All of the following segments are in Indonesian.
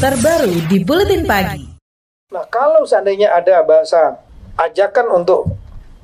terbaru di Buletin Pagi. Nah, kalau seandainya ada bahasa ajakan untuk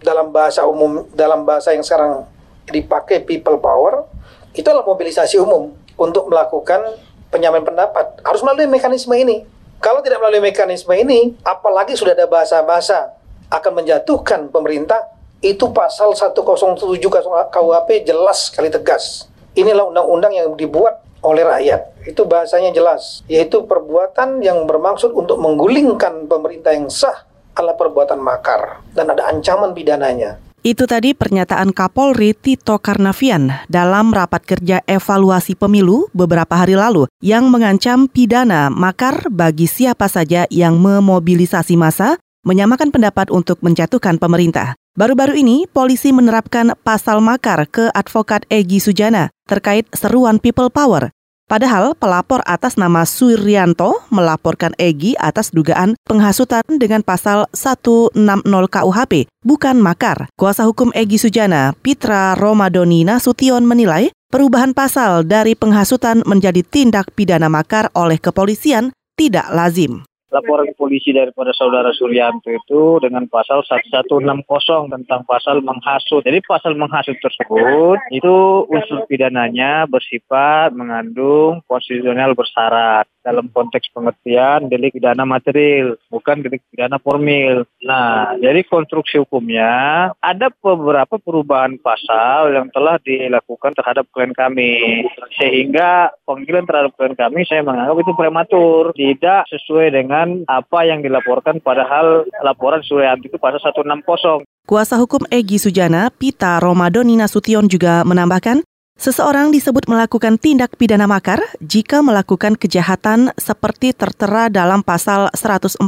dalam bahasa umum, dalam bahasa yang sekarang dipakai people power, itu adalah mobilisasi umum untuk melakukan penyampaian pendapat. Harus melalui mekanisme ini. Kalau tidak melalui mekanisme ini, apalagi sudah ada bahasa-bahasa akan menjatuhkan pemerintah, itu pasal 107 KUHP jelas sekali tegas. Inilah undang-undang yang dibuat oleh rakyat. Itu bahasanya jelas, yaitu perbuatan yang bermaksud untuk menggulingkan pemerintah yang sah adalah perbuatan makar dan ada ancaman pidananya. Itu tadi pernyataan Kapolri Tito Karnavian dalam rapat kerja evaluasi pemilu beberapa hari lalu yang mengancam pidana makar bagi siapa saja yang memobilisasi massa menyamakan pendapat untuk menjatuhkan pemerintah. Baru-baru ini, polisi menerapkan pasal makar ke advokat Egi Sujana terkait seruan people power. Padahal pelapor atas nama Suryanto melaporkan Egi atas dugaan penghasutan dengan pasal 160 KUHP, bukan makar. Kuasa hukum Egi Sujana, Pitra Romadoni Nasution menilai perubahan pasal dari penghasutan menjadi tindak pidana makar oleh kepolisian tidak lazim laporan polisi daripada saudara Suryanto itu dengan pasal 1160 tentang pasal menghasut. Jadi pasal menghasut tersebut itu unsur pidananya bersifat mengandung konstitusional bersyarat dalam konteks pengertian delik pidana material, bukan delik pidana formil. Nah, jadi konstruksi hukumnya ada beberapa perubahan pasal yang telah dilakukan terhadap klien kami. Sehingga panggilan terhadap klien kami saya menganggap itu prematur, tidak sesuai dengan apa yang dilaporkan padahal laporan Suryanti itu pasal 160. Kuasa hukum Egi Sujana, Pita Romadoni Nasution juga menambahkan, Seseorang disebut melakukan tindak pidana makar jika melakukan kejahatan seperti tertera dalam pasal 104,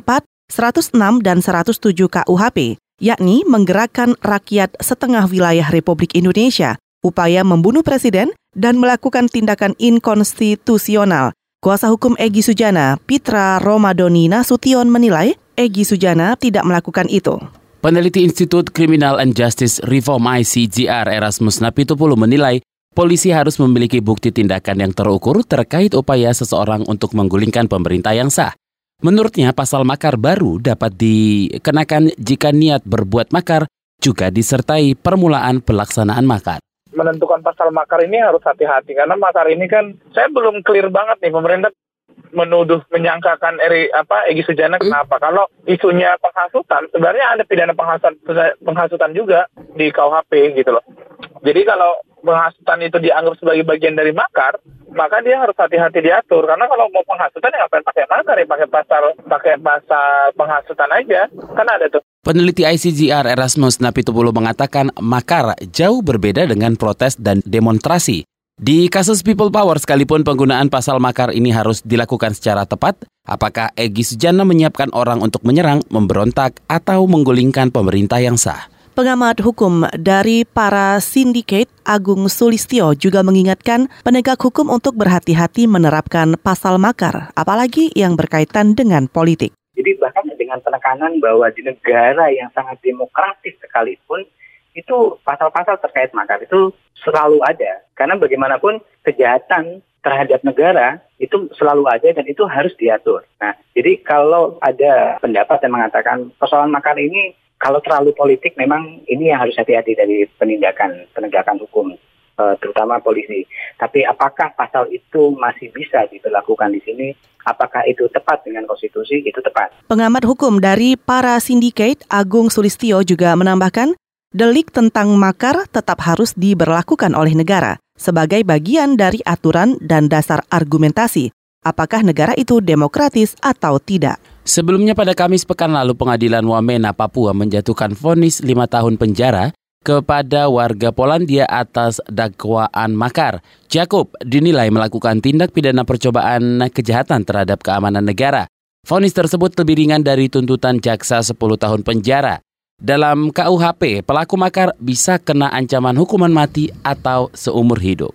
106, dan 107 KUHP, yakni menggerakkan rakyat setengah wilayah Republik Indonesia, upaya membunuh presiden, dan melakukan tindakan inkonstitusional. Kuasa hukum Egi Sujana, Pitra Romadoni Nasution menilai Egi Sujana tidak melakukan itu. Peneliti Institut Criminal and Justice Reform ICGR Erasmus Napitupulu menilai polisi harus memiliki bukti tindakan yang terukur terkait upaya seseorang untuk menggulingkan pemerintah yang sah. Menurutnya, pasal makar baru dapat dikenakan jika niat berbuat makar juga disertai permulaan pelaksanaan makar menentukan pasal makar ini harus hati-hati karena makar ini kan saya belum clear banget nih pemerintah menuduh menyangkakan Eri apa Egi Sujana kenapa? Kalau isunya penghasutan sebenarnya ada pidana penghasutan penghasutan juga di KUHP gitu loh. Jadi kalau penghasutan itu dianggap sebagai bagian dari makar, maka dia harus hati-hati diatur. Karena kalau mau penghasutan ya ngapain pakai makar ya pakai pasal pakai pasal penghasutan aja, kan ada tuh. Peneliti ICGR Erasmus Napitupulu mengatakan makar jauh berbeda dengan protes dan demonstrasi. Di kasus People Power sekalipun penggunaan pasal makar ini harus dilakukan secara tepat, apakah Egy Sujana menyiapkan orang untuk menyerang, memberontak, atau menggulingkan pemerintah yang sah? Pengamat hukum dari para sindikat Agung Sulistio juga mengingatkan penegak hukum untuk berhati-hati menerapkan pasal makar, apalagi yang berkaitan dengan politik. Jadi bahkan dengan penekanan bahwa di negara yang sangat demokratis sekalipun, itu pasal-pasal terkait makar itu selalu ada. Karena bagaimanapun kejahatan terhadap negara itu selalu ada dan itu harus diatur. Nah, jadi kalau ada pendapat yang mengatakan persoalan makar ini kalau terlalu politik memang ini yang harus hati-hati dari penindakan penegakan hukum eh, terutama polisi. Tapi apakah pasal itu masih bisa diberlakukan di sini? Apakah itu tepat dengan konstitusi? Itu tepat. Pengamat hukum dari para sindikat Agung Sulistio juga menambahkan, delik tentang makar tetap harus diberlakukan oleh negara sebagai bagian dari aturan dan dasar argumentasi. Apakah negara itu demokratis atau tidak? Sebelumnya pada Kamis pekan lalu pengadilan Wamena Papua menjatuhkan vonis lima tahun penjara kepada warga Polandia atas dakwaan makar. Jacob dinilai melakukan tindak pidana percobaan kejahatan terhadap keamanan negara. Vonis tersebut lebih ringan dari tuntutan jaksa 10 tahun penjara. Dalam KUHP, pelaku makar bisa kena ancaman hukuman mati atau seumur hidup.